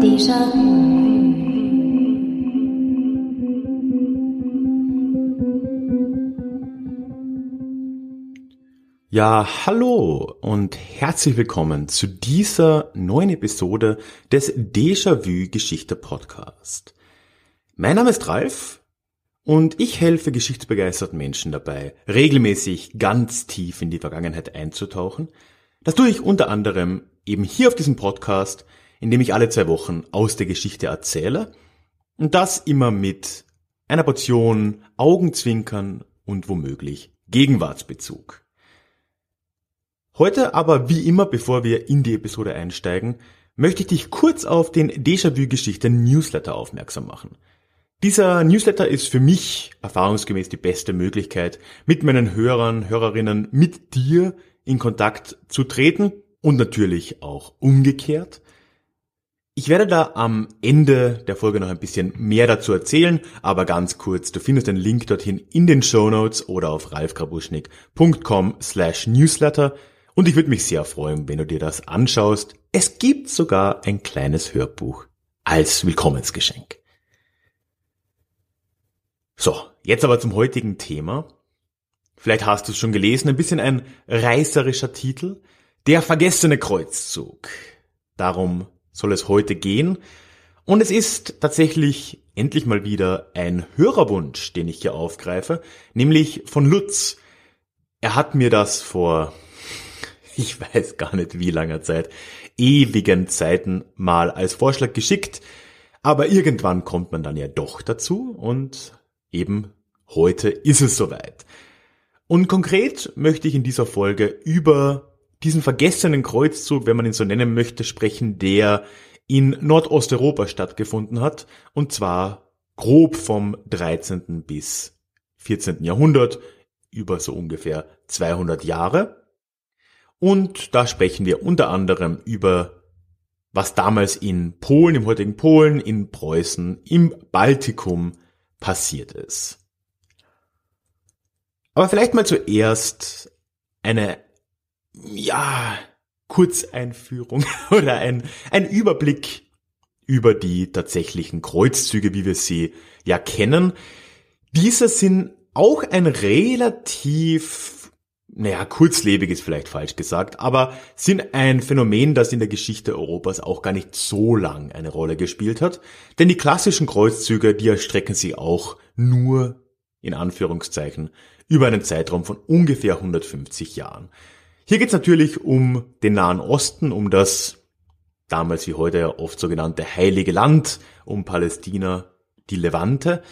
地上 Ja, hallo und herzlich willkommen zu dieser neuen Episode des Déjà-vu Geschichte Podcast. Mein Name ist Ralf und ich helfe geschichtsbegeisterten Menschen dabei, regelmäßig ganz tief in die Vergangenheit einzutauchen. Das tue ich unter anderem eben hier auf diesem Podcast, in dem ich alle zwei Wochen aus der Geschichte erzähle und das immer mit einer Portion Augenzwinkern und womöglich Gegenwartsbezug. Heute aber wie immer, bevor wir in die Episode einsteigen, möchte ich dich kurz auf den Déjà-vu-Geschichte Newsletter aufmerksam machen. Dieser Newsletter ist für mich erfahrungsgemäß die beste Möglichkeit, mit meinen Hörern, Hörerinnen, mit dir in Kontakt zu treten und natürlich auch umgekehrt. Ich werde da am Ende der Folge noch ein bisschen mehr dazu erzählen, aber ganz kurz, du findest den Link dorthin in den Show Notes oder auf ralfgrabuschnick.com slash newsletter. Und ich würde mich sehr freuen, wenn du dir das anschaust. Es gibt sogar ein kleines Hörbuch als Willkommensgeschenk. So, jetzt aber zum heutigen Thema. Vielleicht hast du es schon gelesen, ein bisschen ein reißerischer Titel. Der vergessene Kreuzzug. Darum soll es heute gehen. Und es ist tatsächlich endlich mal wieder ein Hörerwunsch, den ich hier aufgreife, nämlich von Lutz. Er hat mir das vor ich weiß gar nicht wie langer Zeit, ewigen Zeiten mal als Vorschlag geschickt. Aber irgendwann kommt man dann ja doch dazu und eben heute ist es soweit. Und konkret möchte ich in dieser Folge über diesen vergessenen Kreuzzug, wenn man ihn so nennen möchte, sprechen, der in Nordosteuropa stattgefunden hat, und zwar grob vom 13. bis 14. Jahrhundert, über so ungefähr 200 Jahre. Und da sprechen wir unter anderem über was damals in Polen, im heutigen Polen, in Preußen, im Baltikum passiert ist. Aber vielleicht mal zuerst eine, ja, Kurzeinführung oder ein, ein Überblick über die tatsächlichen Kreuzzüge, wie wir sie ja kennen. Diese sind auch ein relativ naja, kurzlebig ist vielleicht falsch gesagt, aber sind ein Phänomen, das in der Geschichte Europas auch gar nicht so lang eine Rolle gespielt hat. Denn die klassischen Kreuzzüge, die erstrecken sich auch nur, in Anführungszeichen, über einen Zeitraum von ungefähr 150 Jahren. Hier geht es natürlich um den Nahen Osten, um das damals wie heute ja oft sogenannte Heilige Land, um Palästina, die Levante.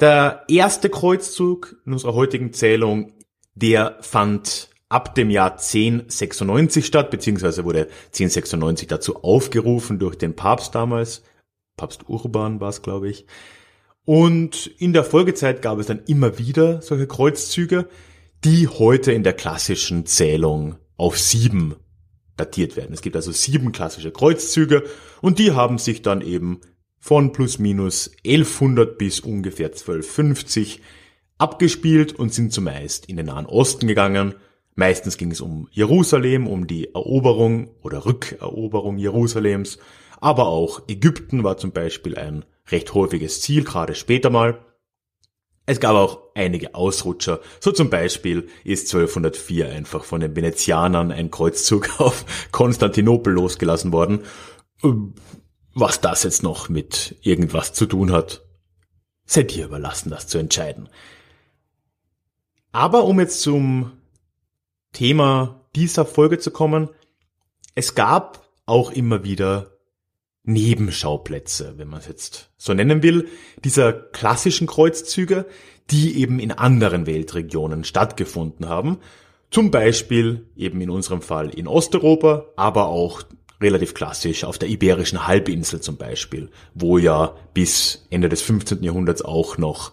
Der erste Kreuzzug in unserer heutigen Zählung der fand ab dem Jahr 1096 statt, beziehungsweise wurde 1096 dazu aufgerufen durch den Papst damals. Papst Urban war es, glaube ich. Und in der Folgezeit gab es dann immer wieder solche Kreuzzüge, die heute in der klassischen Zählung auf sieben datiert werden. Es gibt also sieben klassische Kreuzzüge und die haben sich dann eben von plus minus 1100 bis ungefähr 1250 abgespielt und sind zumeist in den Nahen Osten gegangen. Meistens ging es um Jerusalem, um die Eroberung oder Rückeroberung Jerusalems, aber auch Ägypten war zum Beispiel ein recht häufiges Ziel, gerade später mal. Es gab auch einige Ausrutscher, so zum Beispiel ist 1204 einfach von den Venezianern ein Kreuzzug auf Konstantinopel losgelassen worden. Was das jetzt noch mit irgendwas zu tun hat, seid ihr überlassen, das zu entscheiden. Aber um jetzt zum Thema dieser Folge zu kommen, es gab auch immer wieder Nebenschauplätze, wenn man es jetzt so nennen will, dieser klassischen Kreuzzüge, die eben in anderen Weltregionen stattgefunden haben. Zum Beispiel eben in unserem Fall in Osteuropa, aber auch relativ klassisch auf der Iberischen Halbinsel zum Beispiel, wo ja bis Ende des 15. Jahrhunderts auch noch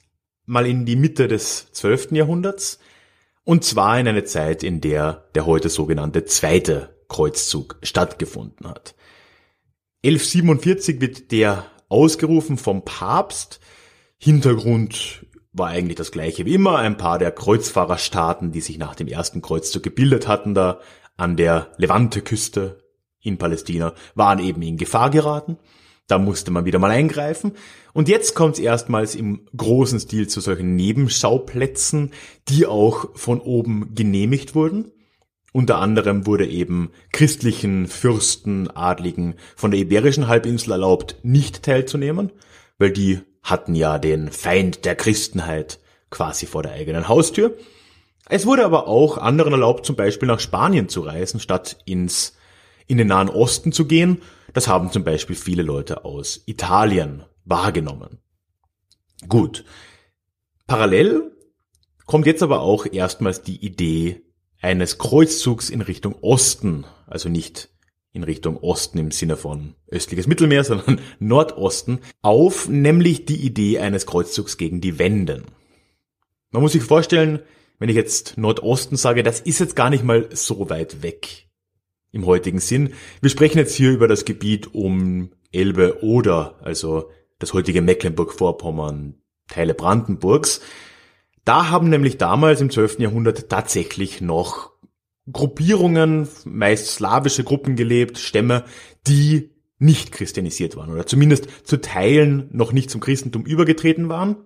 mal in die Mitte des 12. Jahrhunderts und zwar in eine Zeit, in der der heute sogenannte Zweite Kreuzzug stattgefunden hat. 1147 wird der ausgerufen vom Papst. Hintergrund war eigentlich das gleiche wie immer. Ein paar der Kreuzfahrerstaaten, die sich nach dem ersten Kreuzzug gebildet hatten, da an der Levante-Küste in Palästina, waren eben in Gefahr geraten. Da musste man wieder mal eingreifen. Und jetzt kommt es erstmals im großen Stil zu solchen Nebenschauplätzen, die auch von oben genehmigt wurden. Unter anderem wurde eben christlichen Fürsten, Adligen von der Iberischen Halbinsel erlaubt, nicht teilzunehmen, weil die hatten ja den Feind der Christenheit quasi vor der eigenen Haustür. Es wurde aber auch anderen erlaubt, zum Beispiel nach Spanien zu reisen, statt ins, in den Nahen Osten zu gehen das haben zum Beispiel viele Leute aus Italien wahrgenommen. Gut. Parallel kommt jetzt aber auch erstmals die Idee eines Kreuzzugs in Richtung Osten, also nicht in Richtung Osten im Sinne von östliches Mittelmeer, sondern Nordosten, auf, nämlich die Idee eines Kreuzzugs gegen die Wenden. Man muss sich vorstellen, wenn ich jetzt Nordosten sage, das ist jetzt gar nicht mal so weit weg im heutigen Sinn. Wir sprechen jetzt hier über das Gebiet um Elbe oder, also das heutige Mecklenburg-Vorpommern, Teile Brandenburgs. Da haben nämlich damals im 12. Jahrhundert tatsächlich noch Gruppierungen, meist slawische Gruppen gelebt, Stämme, die nicht christianisiert waren oder zumindest zu Teilen noch nicht zum Christentum übergetreten waren.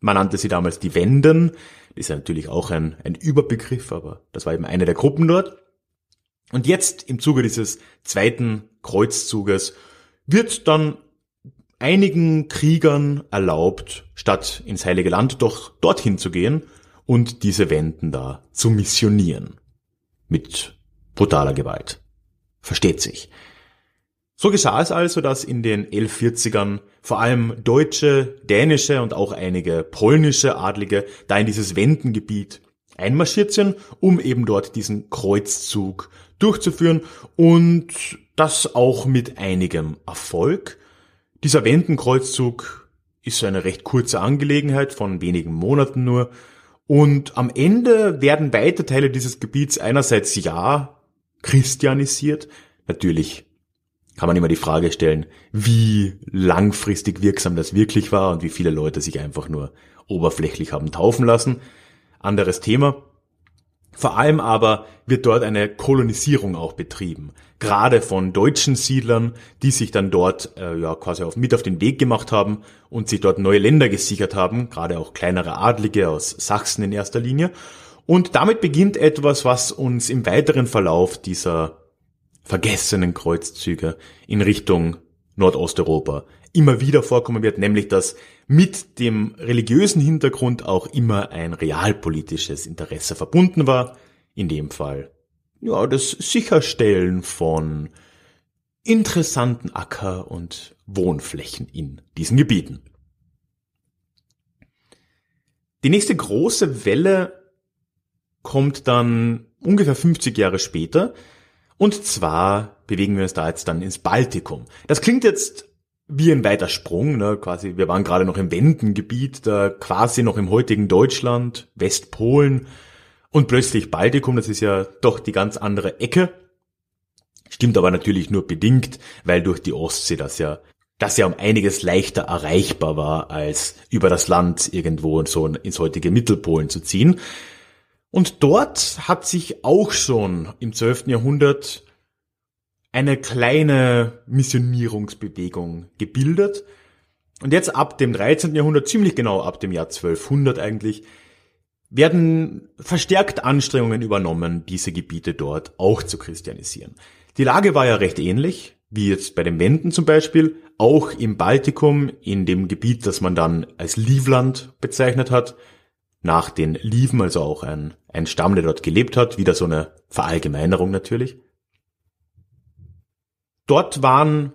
Man nannte sie damals die Wenden. Das ist ja natürlich auch ein, ein Überbegriff, aber das war eben eine der Gruppen dort. Und jetzt im Zuge dieses zweiten Kreuzzuges wird dann einigen Kriegern erlaubt, statt ins Heilige Land doch dorthin zu gehen und diese Wenden da zu missionieren. Mit brutaler Gewalt. Versteht sich. So geschah es also, dass in den 1140ern vor allem deutsche, dänische und auch einige polnische Adlige da in dieses Wendengebiet einmarschiert sind, um eben dort diesen Kreuzzug durchzuführen und das auch mit einigem Erfolg. Dieser Wendenkreuzzug ist eine recht kurze Angelegenheit von wenigen Monaten nur und am Ende werden weite Teile dieses Gebiets einerseits ja christianisiert, natürlich kann man immer die Frage stellen, wie langfristig wirksam das wirklich war und wie viele Leute sich einfach nur oberflächlich haben taufen lassen. Anderes Thema. Vor allem aber wird dort eine Kolonisierung auch betrieben. Gerade von deutschen Siedlern, die sich dann dort äh, ja quasi auf, mit auf den Weg gemacht haben und sich dort neue Länder gesichert haben, gerade auch kleinere Adlige aus Sachsen in erster Linie. Und damit beginnt etwas, was uns im weiteren Verlauf dieser vergessenen Kreuzzüge in Richtung Nordosteuropa immer wieder vorkommen wird, nämlich dass mit dem religiösen Hintergrund auch immer ein realpolitisches Interesse verbunden war, in dem Fall ja das Sicherstellen von interessanten Acker- und Wohnflächen in diesen Gebieten. Die nächste große Welle kommt dann ungefähr 50 Jahre später, und zwar bewegen wir uns da jetzt dann ins Baltikum. Das klingt jetzt wie ein weiter Sprung, ne, quasi, wir waren gerade noch im Wendengebiet, da quasi noch im heutigen Deutschland, Westpolen und plötzlich Baltikum, das ist ja doch die ganz andere Ecke. Stimmt aber natürlich nur bedingt, weil durch die Ostsee das ja, das ja um einiges leichter erreichbar war, als über das Land irgendwo so ins heutige Mittelpolen zu ziehen. Und dort hat sich auch schon im 12. Jahrhundert eine kleine Missionierungsbewegung gebildet. Und jetzt ab dem 13. Jahrhundert, ziemlich genau ab dem Jahr 1200 eigentlich, werden verstärkt Anstrengungen übernommen, diese Gebiete dort auch zu christianisieren. Die Lage war ja recht ähnlich, wie jetzt bei den Wenden zum Beispiel, auch im Baltikum, in dem Gebiet, das man dann als Livland bezeichnet hat, nach den Liven, also auch ein, ein Stamm, der dort gelebt hat, wieder so eine Verallgemeinerung natürlich. Dort waren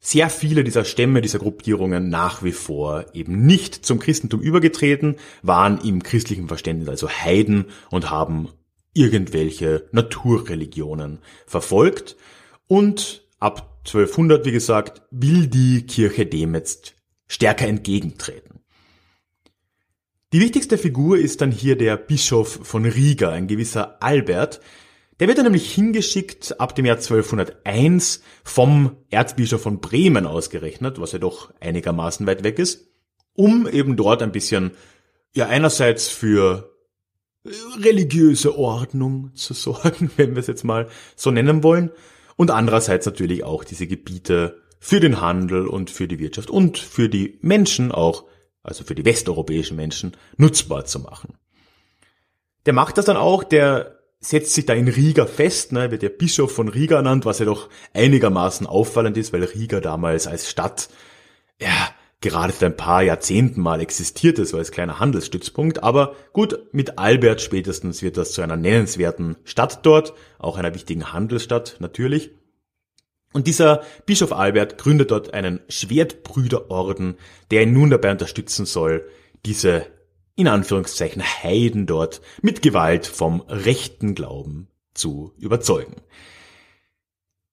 sehr viele dieser Stämme, dieser Gruppierungen nach wie vor eben nicht zum Christentum übergetreten, waren im christlichen Verständnis also Heiden und haben irgendwelche Naturreligionen verfolgt. Und ab 1200, wie gesagt, will die Kirche dem jetzt stärker entgegentreten. Die wichtigste Figur ist dann hier der Bischof von Riga, ein gewisser Albert, der wird dann nämlich hingeschickt ab dem Jahr 1201 vom Erzbischof von Bremen ausgerechnet, was ja doch einigermaßen weit weg ist, um eben dort ein bisschen, ja einerseits für religiöse Ordnung zu sorgen, wenn wir es jetzt mal so nennen wollen, und andererseits natürlich auch diese Gebiete für den Handel und für die Wirtschaft und für die Menschen auch, also für die westeuropäischen Menschen, nutzbar zu machen. Der macht das dann auch, der setzt sich da in Riga fest, ne, wird der Bischof von Riga ernannt, was ja doch einigermaßen auffallend ist, weil Riga damals als Stadt, ja, gerade für ein paar Jahrzehnten mal existiert ist, so als kleiner Handelsstützpunkt. Aber gut, mit Albert spätestens wird das zu einer nennenswerten Stadt dort, auch einer wichtigen Handelsstadt natürlich. Und dieser Bischof Albert gründet dort einen Schwertbrüderorden, der ihn nun dabei unterstützen soll, diese in Anführungszeichen Heiden dort mit Gewalt vom rechten Glauben zu überzeugen.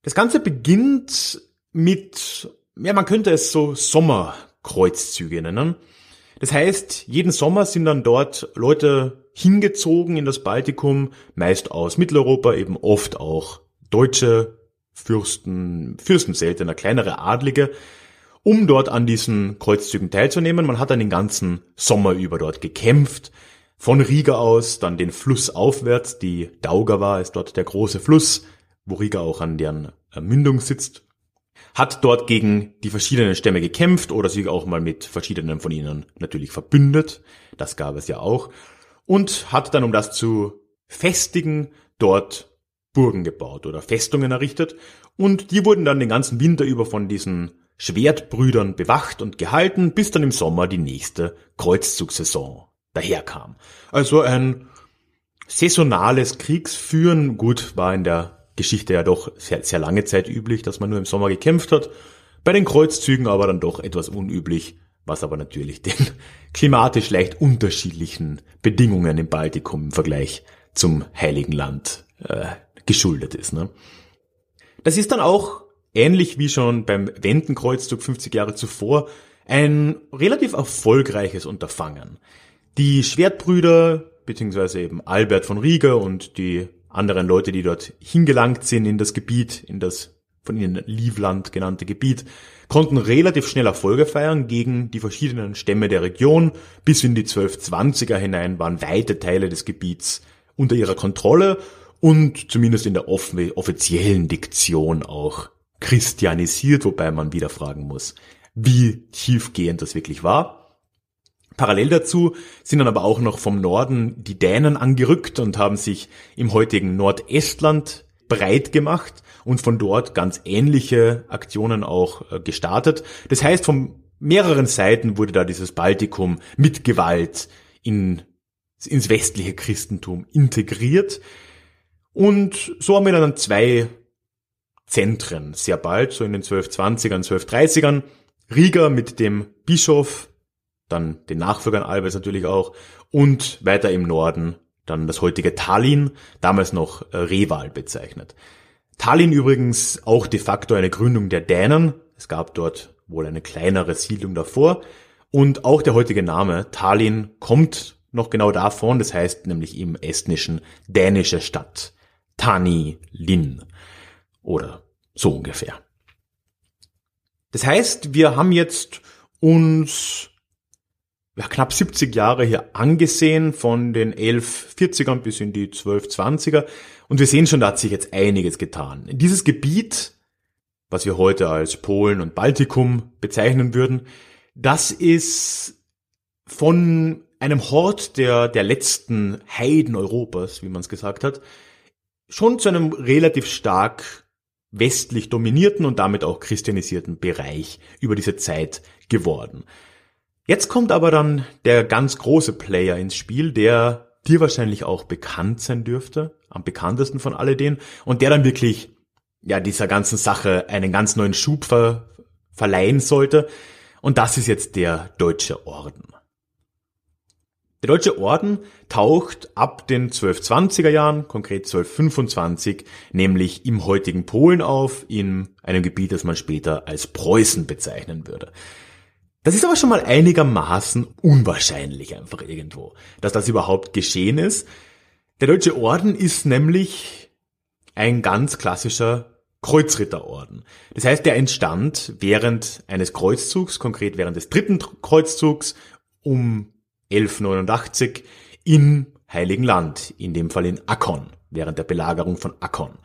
Das Ganze beginnt mit, ja, man könnte es so Sommerkreuzzüge nennen. Das heißt, jeden Sommer sind dann dort Leute hingezogen in das Baltikum, meist aus Mitteleuropa, eben oft auch deutsche Fürsten, Fürsten seltener, kleinere Adlige, um dort an diesen Kreuzzügen teilzunehmen. Man hat dann den ganzen Sommer über dort gekämpft. Von Riga aus, dann den Fluss aufwärts. Die Daugava ist dort der große Fluss, wo Riga auch an deren Mündung sitzt. Hat dort gegen die verschiedenen Stämme gekämpft oder sich auch mal mit verschiedenen von ihnen natürlich verbündet. Das gab es ja auch. Und hat dann, um das zu festigen, dort Burgen gebaut oder Festungen errichtet. Und die wurden dann den ganzen Winter über von diesen Schwertbrüdern bewacht und gehalten, bis dann im Sommer die nächste Kreuzzugsaison daherkam. Also ein saisonales Kriegsführen, gut, war in der Geschichte ja doch sehr, sehr lange Zeit üblich, dass man nur im Sommer gekämpft hat. Bei den Kreuzzügen aber dann doch etwas unüblich, was aber natürlich den klimatisch leicht unterschiedlichen Bedingungen im Baltikum im Vergleich zum Heiligen Land äh, geschuldet ist. Ne? Das ist dann auch ähnlich wie schon beim Wendenkreuzzug 50 Jahre zuvor, ein relativ erfolgreiches Unterfangen. Die Schwertbrüder, beziehungsweise eben Albert von Rieger und die anderen Leute, die dort hingelangt sind in das Gebiet, in das von ihnen Livland genannte Gebiet, konnten relativ schnell Erfolge feiern gegen die verschiedenen Stämme der Region. Bis in die 1220er hinein waren weite Teile des Gebiets unter ihrer Kontrolle und zumindest in der offiziellen Diktion auch christianisiert, wobei man wieder fragen muss, wie tiefgehend das wirklich war. Parallel dazu sind dann aber auch noch vom Norden die Dänen angerückt und haben sich im heutigen Nordestland breit gemacht und von dort ganz ähnliche Aktionen auch äh, gestartet. Das heißt, von mehreren Seiten wurde da dieses Baltikum mit Gewalt in, ins westliche Christentum integriert. Und so haben wir dann zwei Zentren sehr bald, so in den 1220ern, 1230ern. Riga mit dem Bischof, dann den Nachfolgern Albers natürlich auch und weiter im Norden dann das heutige Tallinn, damals noch äh, Reval bezeichnet. Tallinn übrigens auch de facto eine Gründung der Dänen. Es gab dort wohl eine kleinere Siedlung davor. Und auch der heutige Name Tallinn kommt noch genau davon, das heißt nämlich im estnischen dänische Stadt. Tani Lin oder so ungefähr. Das heißt, wir haben jetzt uns ja, knapp 70 Jahre hier angesehen, von den 1140ern bis in die 1220er. Und wir sehen schon, da hat sich jetzt einiges getan. Dieses Gebiet, was wir heute als Polen und Baltikum bezeichnen würden, das ist von einem Hort der, der letzten Heiden Europas, wie man es gesagt hat, schon zu einem relativ stark westlich dominierten und damit auch christianisierten Bereich über diese Zeit geworden. Jetzt kommt aber dann der ganz große Player ins Spiel, der dir wahrscheinlich auch bekannt sein dürfte, am bekanntesten von alledem, und der dann wirklich, ja, dieser ganzen Sache einen ganz neuen Schub ver verleihen sollte. Und das ist jetzt der Deutsche Orden. Der Deutsche Orden taucht ab den 1220er Jahren, konkret 1225, nämlich im heutigen Polen auf, in einem Gebiet, das man später als Preußen bezeichnen würde. Das ist aber schon mal einigermaßen unwahrscheinlich einfach irgendwo, dass das überhaupt geschehen ist. Der Deutsche Orden ist nämlich ein ganz klassischer Kreuzritterorden. Das heißt, der entstand während eines Kreuzzugs, konkret während des dritten Kreuzzugs um 1189 in Heiligen Land, in dem Fall in Akkon, während der Belagerung von Akkon.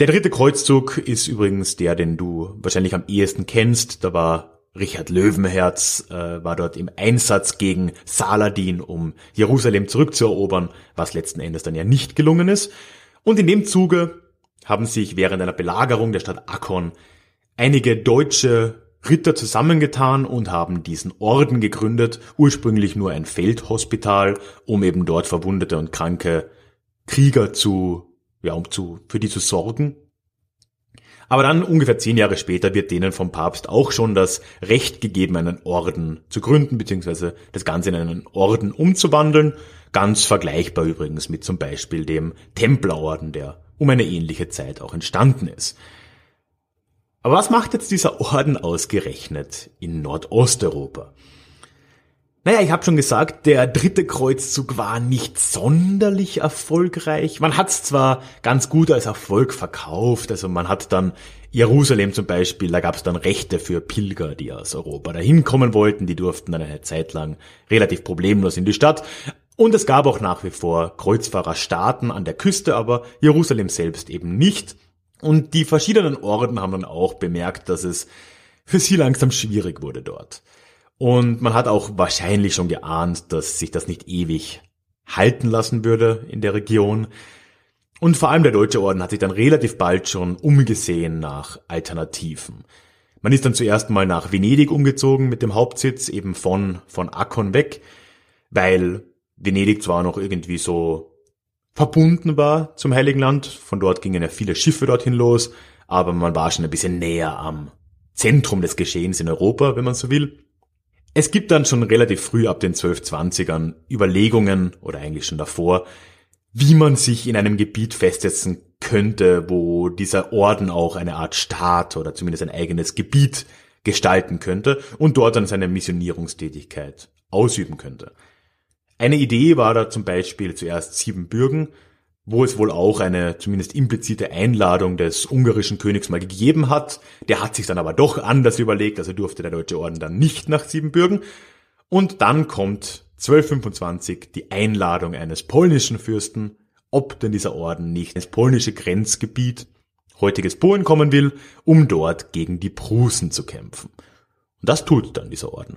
Der dritte Kreuzzug ist übrigens der, den du wahrscheinlich am ehesten kennst. Da war Richard Löwenherz, äh, war dort im Einsatz gegen Saladin, um Jerusalem zurückzuerobern, was letzten Endes dann ja nicht gelungen ist. Und in dem Zuge haben sich während einer Belagerung der Stadt Akkon einige deutsche Ritter zusammengetan und haben diesen Orden gegründet, ursprünglich nur ein Feldhospital, um eben dort verwundete und kranke Krieger zu, ja, um zu, für die zu sorgen. Aber dann ungefähr zehn Jahre später wird denen vom Papst auch schon das Recht gegeben, einen Orden zu gründen, beziehungsweise das Ganze in einen Orden umzuwandeln. Ganz vergleichbar übrigens mit zum Beispiel dem Templerorden, der um eine ähnliche Zeit auch entstanden ist. Aber was macht jetzt dieser Orden ausgerechnet in Nordosteuropa? Naja, ich habe schon gesagt, der dritte Kreuzzug war nicht sonderlich erfolgreich. Man hat es zwar ganz gut als Erfolg verkauft, also man hat dann Jerusalem zum Beispiel, da gab es dann Rechte für Pilger, die aus Europa dahin kommen wollten, die durften dann eine Zeit lang relativ problemlos in die Stadt. Und es gab auch nach wie vor Kreuzfahrerstaaten an der Küste, aber Jerusalem selbst eben nicht. Und die verschiedenen Orden haben dann auch bemerkt, dass es für sie langsam schwierig wurde dort. Und man hat auch wahrscheinlich schon geahnt, dass sich das nicht ewig halten lassen würde in der Region. Und vor allem der Deutsche Orden hat sich dann relativ bald schon umgesehen nach Alternativen. Man ist dann zuerst mal nach Venedig umgezogen mit dem Hauptsitz eben von, von Akkon weg, weil Venedig zwar noch irgendwie so verbunden war zum Heiligen Land. Von dort gingen ja viele Schiffe dorthin los, aber man war schon ein bisschen näher am Zentrum des Geschehens in Europa, wenn man so will. Es gibt dann schon relativ früh ab den 1220ern Überlegungen, oder eigentlich schon davor, wie man sich in einem Gebiet festsetzen könnte, wo dieser Orden auch eine Art Staat oder zumindest ein eigenes Gebiet gestalten könnte und dort dann seine Missionierungstätigkeit ausüben könnte. Eine Idee war da zum Beispiel zuerst Siebenbürgen, wo es wohl auch eine zumindest implizite Einladung des ungarischen Königs mal gegeben hat. Der hat sich dann aber doch anders überlegt, also durfte der Deutsche Orden dann nicht nach Siebenbürgen. Und dann kommt 1225 die Einladung eines polnischen Fürsten, ob denn dieser Orden nicht ins polnische Grenzgebiet, heutiges Polen kommen will, um dort gegen die Prusen zu kämpfen. Und das tut dann dieser Orden.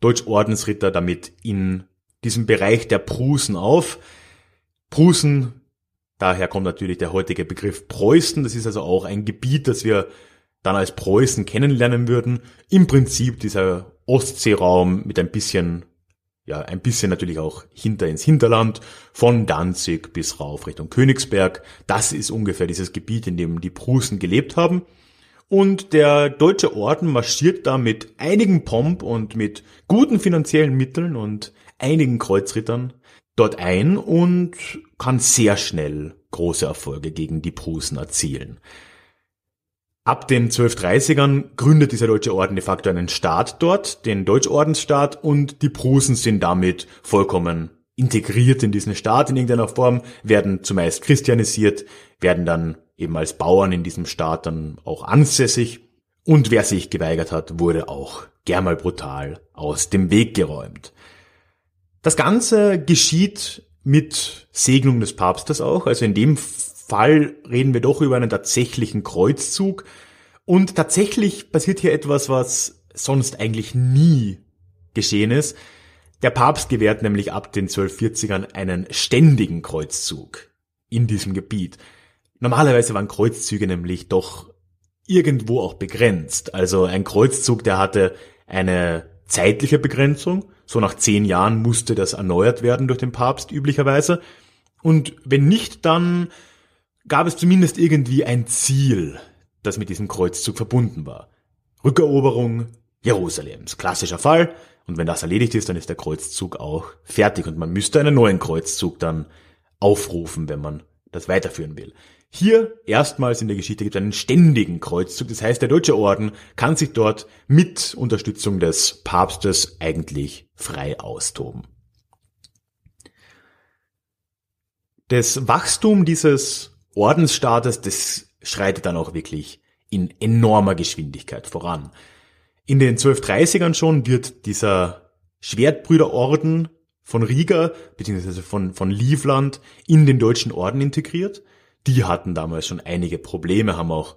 Deutschordensritter damit in diesem Bereich der Prusen auf. Prusen, daher kommt natürlich der heutige Begriff Preußen. Das ist also auch ein Gebiet, das wir dann als Preußen kennenlernen würden. Im Prinzip dieser Ostseeraum mit ein bisschen, ja, ein bisschen natürlich auch hinter ins Hinterland, von Danzig bis rauf Richtung Königsberg. Das ist ungefähr dieses Gebiet, in dem die Prusen gelebt haben. Und der Deutsche Orden marschiert da mit einigem Pomp und mit guten finanziellen Mitteln und einigen Kreuzrittern dort ein und kann sehr schnell große Erfolge gegen die Prusen erzielen. Ab den 1230ern gründet dieser Deutsche Orden de facto einen Staat dort, den Deutschordensstaat, und die Prusen sind damit vollkommen integriert in diesen Staat in irgendeiner Form, werden zumeist christianisiert, werden dann eben als Bauern in diesem Staat dann auch ansässig und wer sich geweigert hat, wurde auch gern mal brutal aus dem Weg geräumt. Das Ganze geschieht mit Segnung des Papstes auch, also in dem Fall reden wir doch über einen tatsächlichen Kreuzzug und tatsächlich passiert hier etwas, was sonst eigentlich nie geschehen ist. Der Papst gewährt nämlich ab den 1240ern einen ständigen Kreuzzug in diesem Gebiet. Normalerweise waren Kreuzzüge nämlich doch irgendwo auch begrenzt. Also ein Kreuzzug, der hatte eine zeitliche Begrenzung. So nach zehn Jahren musste das erneuert werden durch den Papst üblicherweise. Und wenn nicht, dann gab es zumindest irgendwie ein Ziel, das mit diesem Kreuzzug verbunden war. Rückeroberung Jerusalems. Klassischer Fall. Und wenn das erledigt ist, dann ist der Kreuzzug auch fertig und man müsste einen neuen Kreuzzug dann aufrufen, wenn man das weiterführen will. Hier erstmals in der Geschichte gibt es einen ständigen Kreuzzug. Das heißt, der Deutsche Orden kann sich dort mit Unterstützung des Papstes eigentlich frei austoben. Das Wachstum dieses Ordensstaates, das schreitet dann auch wirklich in enormer Geschwindigkeit voran. In den 1230ern schon wird dieser Schwertbrüderorden von Riga beziehungsweise von, von Livland in den deutschen Orden integriert. Die hatten damals schon einige Probleme, haben auch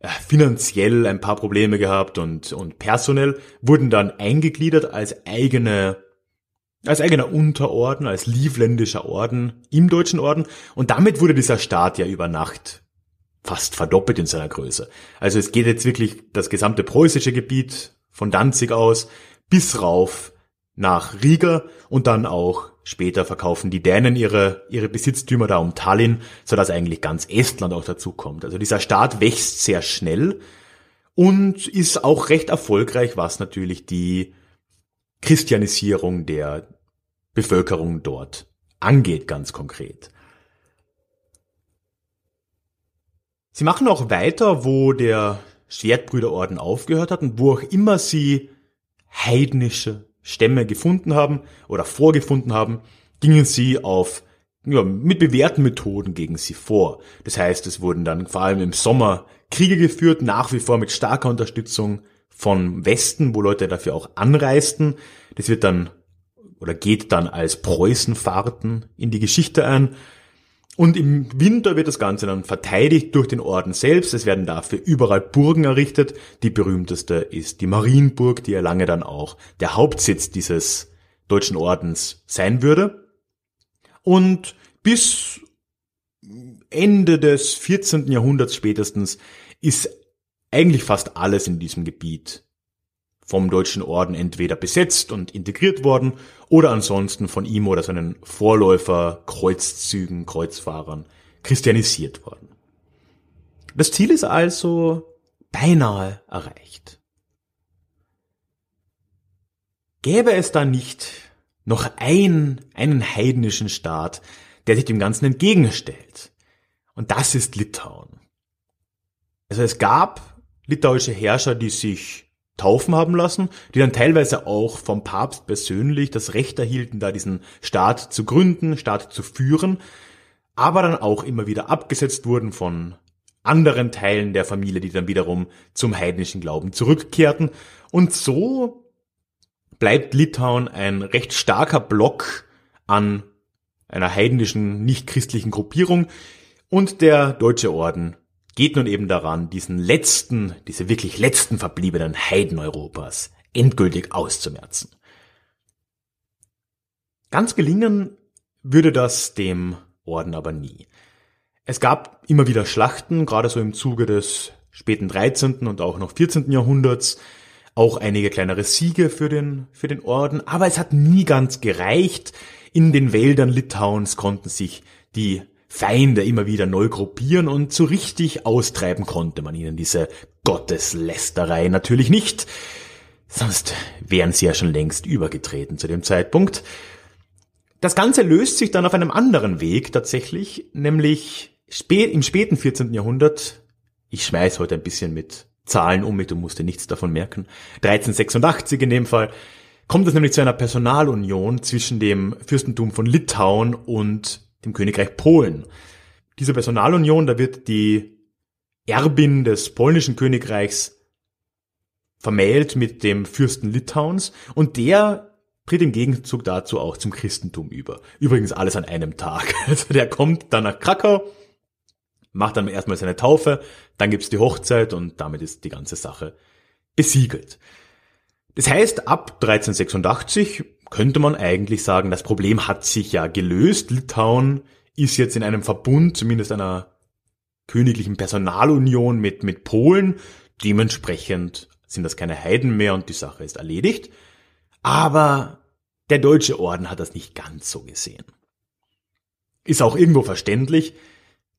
äh, finanziell ein paar Probleme gehabt und, und personell wurden dann eingegliedert als eigene als eigener Unterorden, als livländischer Orden im deutschen Orden und damit wurde dieser Staat ja über Nacht fast verdoppelt in seiner Größe. Also es geht jetzt wirklich das gesamte preußische Gebiet von Danzig aus bis rauf nach Riga und dann auch später verkaufen die Dänen ihre, ihre Besitztümer da um Tallinn, sodass eigentlich ganz Estland auch dazu kommt. Also dieser Staat wächst sehr schnell und ist auch recht erfolgreich, was natürlich die Christianisierung der Bevölkerung dort angeht, ganz konkret. Sie machen auch weiter, wo der Schwertbrüderorden aufgehört hat und wo auch immer sie heidnische Stämme gefunden haben oder vorgefunden haben, gingen sie auf ja, mit bewährten Methoden gegen sie vor. Das heißt, es wurden dann vor allem im Sommer Kriege geführt, nach wie vor mit starker Unterstützung von Westen, wo Leute dafür auch anreisten. Das wird dann oder geht dann als Preußenfahrten in die Geschichte ein. Und im Winter wird das Ganze dann verteidigt durch den Orden selbst. Es werden dafür überall Burgen errichtet. Die berühmteste ist die Marienburg, die ja lange dann auch der Hauptsitz dieses deutschen Ordens sein würde. Und bis Ende des 14. Jahrhunderts spätestens ist eigentlich fast alles in diesem Gebiet vom Deutschen Orden entweder besetzt und integriert worden oder ansonsten von ihm oder seinen Vorläufer Kreuzzügen, Kreuzfahrern christianisiert worden. Das Ziel ist also beinahe erreicht. Gäbe es da nicht noch ein, einen heidnischen Staat, der sich dem Ganzen entgegenstellt? Und das ist Litauen. Also es gab litauische Herrscher, die sich taufen haben lassen, die dann teilweise auch vom Papst persönlich das Recht erhielten, da diesen Staat zu gründen, Staat zu führen, aber dann auch immer wieder abgesetzt wurden von anderen Teilen der Familie, die dann wiederum zum heidnischen Glauben zurückkehrten. Und so bleibt Litauen ein recht starker Block an einer heidnischen, nicht christlichen Gruppierung und der Deutsche Orden geht nun eben daran, diesen letzten, diese wirklich letzten verbliebenen Heiden Europas endgültig auszumerzen. Ganz gelingen würde das dem Orden aber nie. Es gab immer wieder Schlachten, gerade so im Zuge des späten 13. und auch noch 14. Jahrhunderts, auch einige kleinere Siege für den, für den Orden, aber es hat nie ganz gereicht. In den Wäldern Litauens konnten sich die Feinde immer wieder neu gruppieren und so richtig austreiben konnte man ihnen diese Gotteslästerei natürlich nicht. Sonst wären sie ja schon längst übergetreten zu dem Zeitpunkt. Das Ganze löst sich dann auf einem anderen Weg tatsächlich, nämlich spät, im späten 14. Jahrhundert Ich schmeiß heute ein bisschen mit Zahlen um mich, du musst dir nichts davon merken. 1386 in dem Fall kommt es nämlich zu einer Personalunion zwischen dem Fürstentum von Litauen und dem Königreich Polen. Diese Personalunion, da wird die Erbin des polnischen Königreichs vermählt mit dem Fürsten Litauens und der tritt im Gegenzug dazu auch zum Christentum über. Übrigens alles an einem Tag. Also der kommt dann nach Krakau, macht dann erstmal seine Taufe, dann gibt's die Hochzeit und damit ist die ganze Sache besiegelt. Das heißt, ab 1386 könnte man eigentlich sagen, das Problem hat sich ja gelöst. Litauen ist jetzt in einem Verbund, zumindest einer königlichen Personalunion mit, mit Polen. Dementsprechend sind das keine Heiden mehr und die Sache ist erledigt. Aber der Deutsche Orden hat das nicht ganz so gesehen. Ist auch irgendwo verständlich.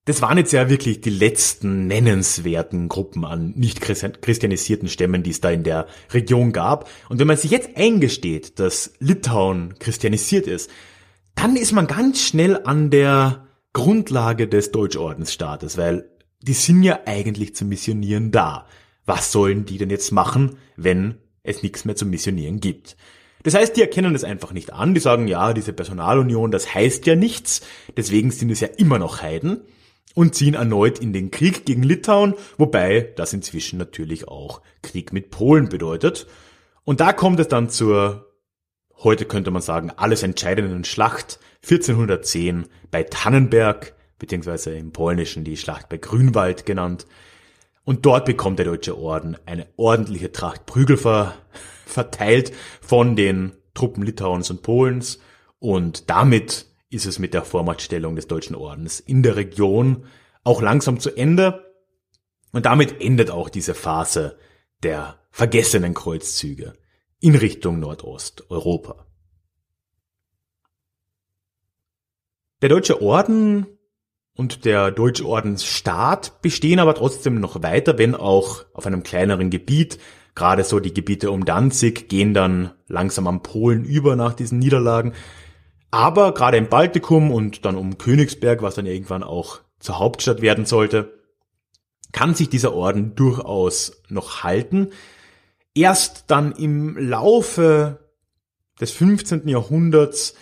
Das waren jetzt ja wirklich die letzten nennenswerten Gruppen an nicht christianisierten Stämmen, die es da in der Region gab. Und wenn man sich jetzt eingesteht, dass Litauen christianisiert ist, dann ist man ganz schnell an der Grundlage des Deutschordensstaates, weil die sind ja eigentlich zum Missionieren da. Was sollen die denn jetzt machen, wenn es nichts mehr zum Missionieren gibt? Das heißt, die erkennen es einfach nicht an. Die sagen, ja, diese Personalunion, das heißt ja nichts. Deswegen sind es ja immer noch Heiden und ziehen erneut in den Krieg gegen Litauen, wobei das inzwischen natürlich auch Krieg mit Polen bedeutet. Und da kommt es dann zur, heute könnte man sagen, alles entscheidenden Schlacht 1410 bei Tannenberg, beziehungsweise im Polnischen die Schlacht bei Grünwald genannt. Und dort bekommt der Deutsche Orden eine ordentliche Tracht Prügel ver verteilt von den Truppen Litauens und Polens und damit ist es mit der Vormachtstellung des Deutschen Ordens in der Region auch langsam zu Ende und damit endet auch diese Phase der vergessenen Kreuzzüge in Richtung Nordosteuropa. Der Deutsche Orden und der Deutsche Ordensstaat bestehen aber trotzdem noch weiter, wenn auch auf einem kleineren Gebiet, Gerade so die Gebiete um Danzig gehen dann langsam am Polen über nach diesen Niederlagen. Aber gerade im Baltikum und dann um Königsberg, was dann irgendwann auch zur Hauptstadt werden sollte, kann sich dieser Orden durchaus noch halten. Erst dann im Laufe des 15. Jahrhunderts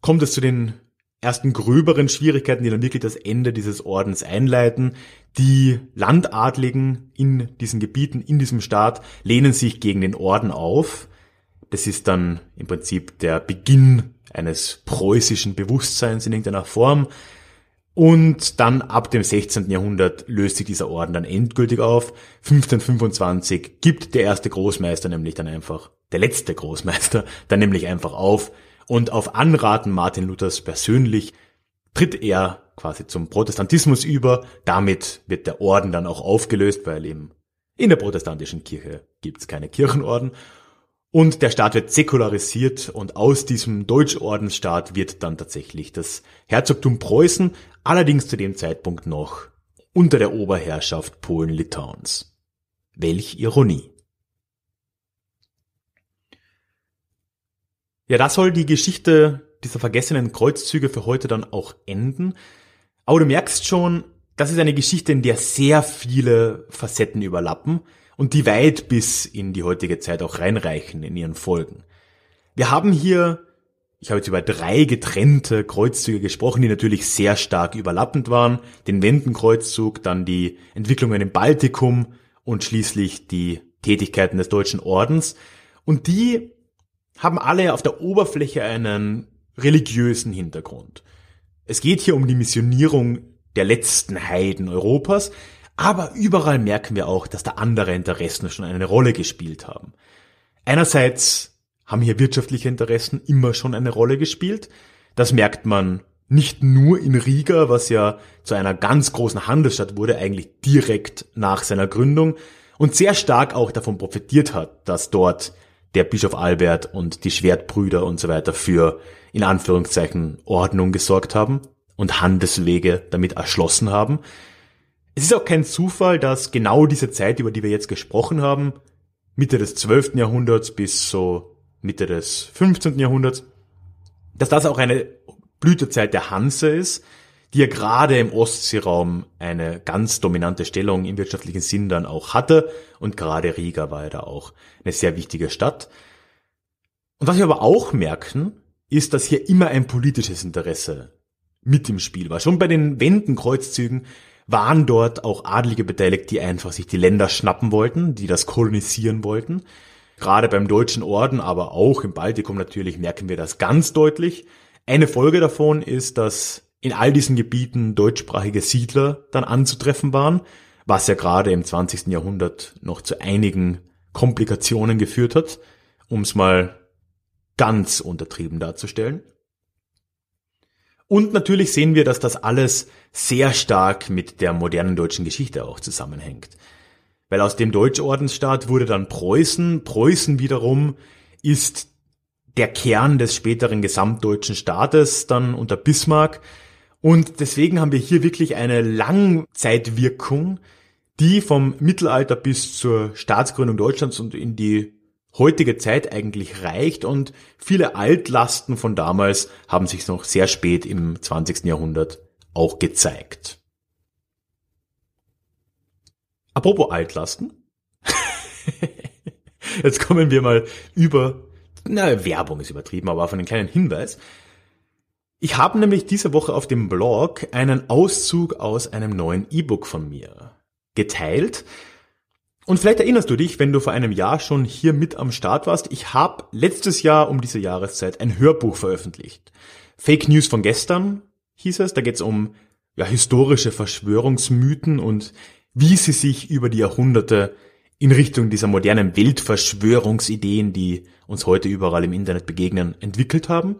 kommt es zu den ersten gröberen Schwierigkeiten, die dann wirklich das Ende dieses Ordens einleiten. Die Landadligen in diesen Gebieten, in diesem Staat, lehnen sich gegen den Orden auf. Das ist dann im Prinzip der Beginn eines preußischen Bewusstseins in irgendeiner Form. Und dann ab dem 16. Jahrhundert löst sich dieser Orden dann endgültig auf. 1525 gibt der erste Großmeister nämlich dann einfach, der letzte Großmeister, dann nämlich einfach auf und auf Anraten Martin Luthers persönlich tritt er quasi zum Protestantismus über. Damit wird der Orden dann auch aufgelöst, weil eben in der protestantischen Kirche gibt's keine Kirchenorden. Und der Staat wird säkularisiert und aus diesem Deutschordensstaat wird dann tatsächlich das Herzogtum Preußen, allerdings zu dem Zeitpunkt noch unter der Oberherrschaft Polen-Litauens. Welch Ironie. Ja, das soll die Geschichte dieser vergessenen Kreuzzüge für heute dann auch enden. Aber du merkst schon, das ist eine Geschichte, in der sehr viele Facetten überlappen und die weit bis in die heutige Zeit auch reinreichen in ihren Folgen. Wir haben hier, ich habe jetzt über drei getrennte Kreuzzüge gesprochen, die natürlich sehr stark überlappend waren. Den Wendenkreuzzug, dann die Entwicklungen im Baltikum und schließlich die Tätigkeiten des Deutschen Ordens. Und die haben alle auf der Oberfläche einen religiösen Hintergrund. Es geht hier um die Missionierung der letzten Heiden Europas, aber überall merken wir auch, dass da andere Interessen schon eine Rolle gespielt haben. Einerseits haben hier wirtschaftliche Interessen immer schon eine Rolle gespielt. Das merkt man nicht nur in Riga, was ja zu einer ganz großen Handelsstadt wurde, eigentlich direkt nach seiner Gründung und sehr stark auch davon profitiert hat, dass dort der Bischof Albert und die Schwertbrüder und so weiter für, in Anführungszeichen, Ordnung gesorgt haben und Handelswege damit erschlossen haben. Es ist auch kein Zufall, dass genau diese Zeit, über die wir jetzt gesprochen haben, Mitte des 12. Jahrhunderts bis so Mitte des 15. Jahrhunderts, dass das auch eine Blütezeit der Hanse ist, die ja gerade im Ostseeraum eine ganz dominante Stellung im wirtschaftlichen Sinn dann auch hatte. Und gerade Riga war ja da auch eine sehr wichtige Stadt. Und was wir aber auch merken, ist, dass hier immer ein politisches Interesse mit im Spiel war. Schon bei den Wendenkreuzzügen waren dort auch Adlige beteiligt, die einfach sich die Länder schnappen wollten, die das kolonisieren wollten. Gerade beim Deutschen Orden, aber auch im Baltikum natürlich merken wir das ganz deutlich. Eine Folge davon ist, dass in all diesen Gebieten deutschsprachige Siedler dann anzutreffen waren, was ja gerade im 20. Jahrhundert noch zu einigen Komplikationen geführt hat, um es mal ganz untertrieben darzustellen. Und natürlich sehen wir, dass das alles sehr stark mit der modernen deutschen Geschichte auch zusammenhängt. Weil aus dem Deutschordensstaat wurde dann Preußen. Preußen wiederum ist der Kern des späteren gesamtdeutschen Staates dann unter Bismarck. Und deswegen haben wir hier wirklich eine Langzeitwirkung, die vom Mittelalter bis zur Staatsgründung Deutschlands und in die heutige Zeit eigentlich reicht und viele Altlasten von damals haben sich noch sehr spät im 20. Jahrhundert auch gezeigt. Apropos Altlasten. Jetzt kommen wir mal über, na, Werbung ist übertrieben, aber auf einen kleinen Hinweis. Ich habe nämlich diese Woche auf dem Blog einen Auszug aus einem neuen E-Book von mir geteilt. Und vielleicht erinnerst du dich, wenn du vor einem Jahr schon hier mit am Start warst, ich habe letztes Jahr um diese Jahreszeit ein Hörbuch veröffentlicht. Fake News von gestern hieß es, da geht es um ja, historische Verschwörungsmythen und wie sie sich über die Jahrhunderte in Richtung dieser modernen Weltverschwörungsideen, die uns heute überall im Internet begegnen, entwickelt haben.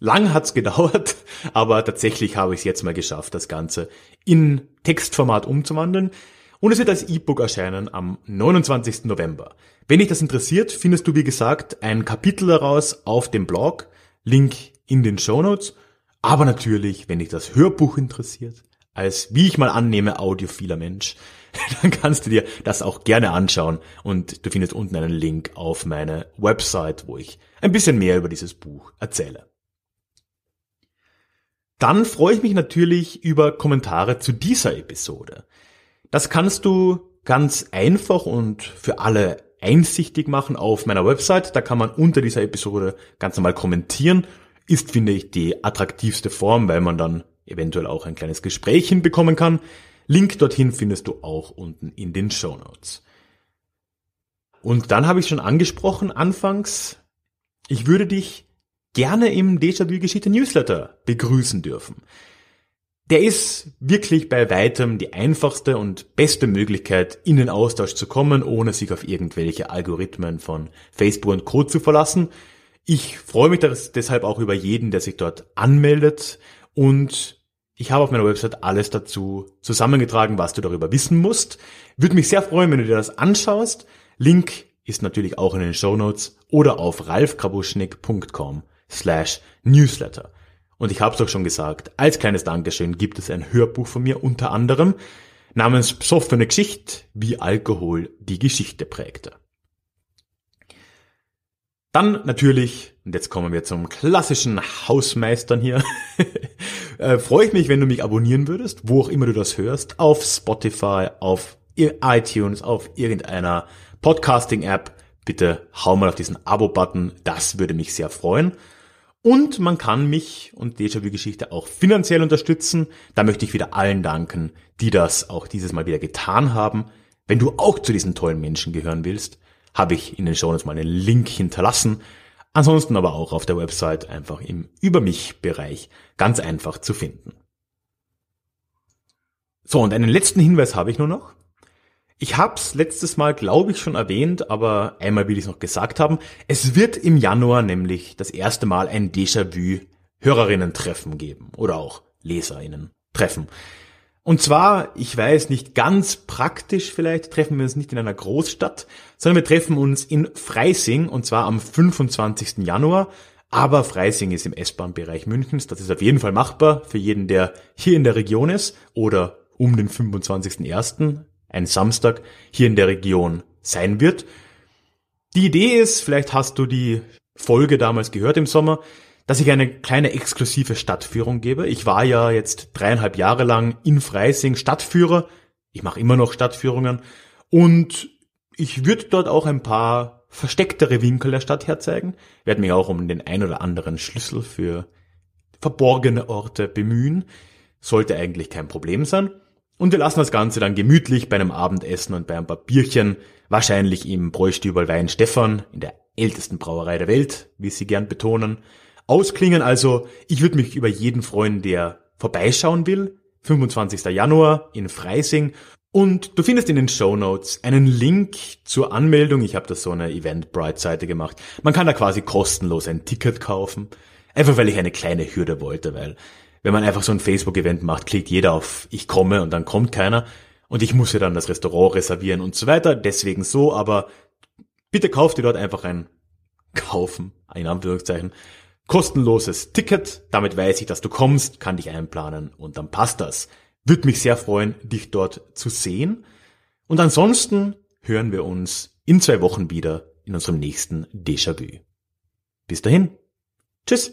Lang hat's gedauert, aber tatsächlich habe ich es jetzt mal geschafft, das Ganze in Textformat umzuwandeln. Und es wird als E-Book erscheinen am 29. November. Wenn dich das interessiert, findest du wie gesagt ein Kapitel daraus auf dem Blog, Link in den Show Notes. Aber natürlich, wenn dich das Hörbuch interessiert, als wie ich mal annehme audiophiler Mensch, dann kannst du dir das auch gerne anschauen und du findest unten einen Link auf meine Website, wo ich ein bisschen mehr über dieses Buch erzähle. Dann freue ich mich natürlich über Kommentare zu dieser Episode. Das kannst du ganz einfach und für alle einsichtig machen auf meiner Website. Da kann man unter dieser Episode ganz normal kommentieren. Ist, finde ich, die attraktivste Form, weil man dann eventuell auch ein kleines Gespräch hinbekommen kann. Link dorthin findest du auch unten in den Show Notes. Und dann habe ich schon angesprochen anfangs, ich würde dich gerne im Déjà-vu Geschichte Newsletter begrüßen dürfen. Der ist wirklich bei weitem die einfachste und beste Möglichkeit, in den Austausch zu kommen, ohne sich auf irgendwelche Algorithmen von Facebook und Co. zu verlassen. Ich freue mich deshalb auch über jeden, der sich dort anmeldet und ich habe auf meiner Website alles dazu zusammengetragen, was du darüber wissen musst. Würde mich sehr freuen, wenn du dir das anschaust. Link ist natürlich auch in den Show Notes oder auf ralfkrabuschnick.com slash newsletter. Und ich habe es auch schon gesagt, als kleines Dankeschön gibt es ein Hörbuch von mir unter anderem namens Psoffene Geschichte, wie Alkohol die Geschichte prägte. Dann natürlich, und jetzt kommen wir zum klassischen Hausmeistern hier, äh, freue ich mich, wenn du mich abonnieren würdest, wo auch immer du das hörst, auf Spotify, auf iTunes, auf irgendeiner Podcasting-App. Bitte hau mal auf diesen Abo-Button, das würde mich sehr freuen. Und man kann mich und Déjà-vu-Geschichte auch finanziell unterstützen. Da möchte ich wieder allen danken, die das auch dieses Mal wieder getan haben. Wenn du auch zu diesen tollen Menschen gehören willst, habe ich in den Show Notes mal einen Link hinterlassen. Ansonsten aber auch auf der Website einfach im Über mich-Bereich ganz einfach zu finden. So, und einen letzten Hinweis habe ich nur noch. Ich hab's letztes Mal, glaube ich, schon erwähnt, aber einmal will ich es noch gesagt haben. Es wird im Januar nämlich das erste Mal ein Déjà-vu Hörerinnen-Treffen geben oder auch Leserinnen-Treffen. Und zwar, ich weiß nicht ganz praktisch vielleicht, treffen wir uns nicht in einer Großstadt, sondern wir treffen uns in Freising und zwar am 25. Januar. Aber Freising ist im S-Bahn-Bereich Münchens. Das ist auf jeden Fall machbar für jeden, der hier in der Region ist oder um den 25.01 ein Samstag hier in der Region sein wird. Die Idee ist, vielleicht hast du die Folge damals gehört im Sommer, dass ich eine kleine exklusive Stadtführung gebe. Ich war ja jetzt dreieinhalb Jahre lang in Freising Stadtführer. Ich mache immer noch Stadtführungen. Und ich würde dort auch ein paar verstecktere Winkel der Stadt herzeigen. Werde mich auch um den ein oder anderen Schlüssel für verborgene Orte bemühen. Sollte eigentlich kein Problem sein. Und wir lassen das Ganze dann gemütlich bei einem Abendessen und bei ein paar Bierchen, wahrscheinlich im Bräustübel Wein Stefan, in der ältesten Brauerei der Welt, wie sie gern betonen, ausklingen. Also ich würde mich über jeden freuen, der vorbeischauen will. 25. Januar in Freising. Und du findest in den Show Notes einen Link zur Anmeldung. Ich habe da so eine Eventbrite-Seite gemacht. Man kann da quasi kostenlos ein Ticket kaufen. Einfach weil ich eine kleine Hürde wollte, weil wenn man einfach so ein Facebook-Event macht, klickt jeder auf Ich komme und dann kommt keiner. Und ich muss ja dann das Restaurant reservieren und so weiter. Deswegen so, aber bitte kauft ihr dort einfach ein Kaufen, in Anführungszeichen, kostenloses Ticket. Damit weiß ich, dass du kommst, kann dich einplanen und dann passt das. Würde mich sehr freuen, dich dort zu sehen. Und ansonsten hören wir uns in zwei Wochen wieder in unserem nächsten Déjà-vu. Bis dahin. Tschüss.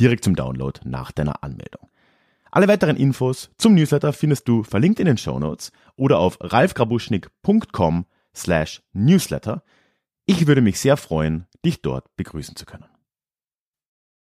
direkt zum Download nach deiner Anmeldung. Alle weiteren Infos zum Newsletter findest du verlinkt in den Show Notes oder auf ralfgrabuschnick.com slash newsletter. Ich würde mich sehr freuen, dich dort begrüßen zu können.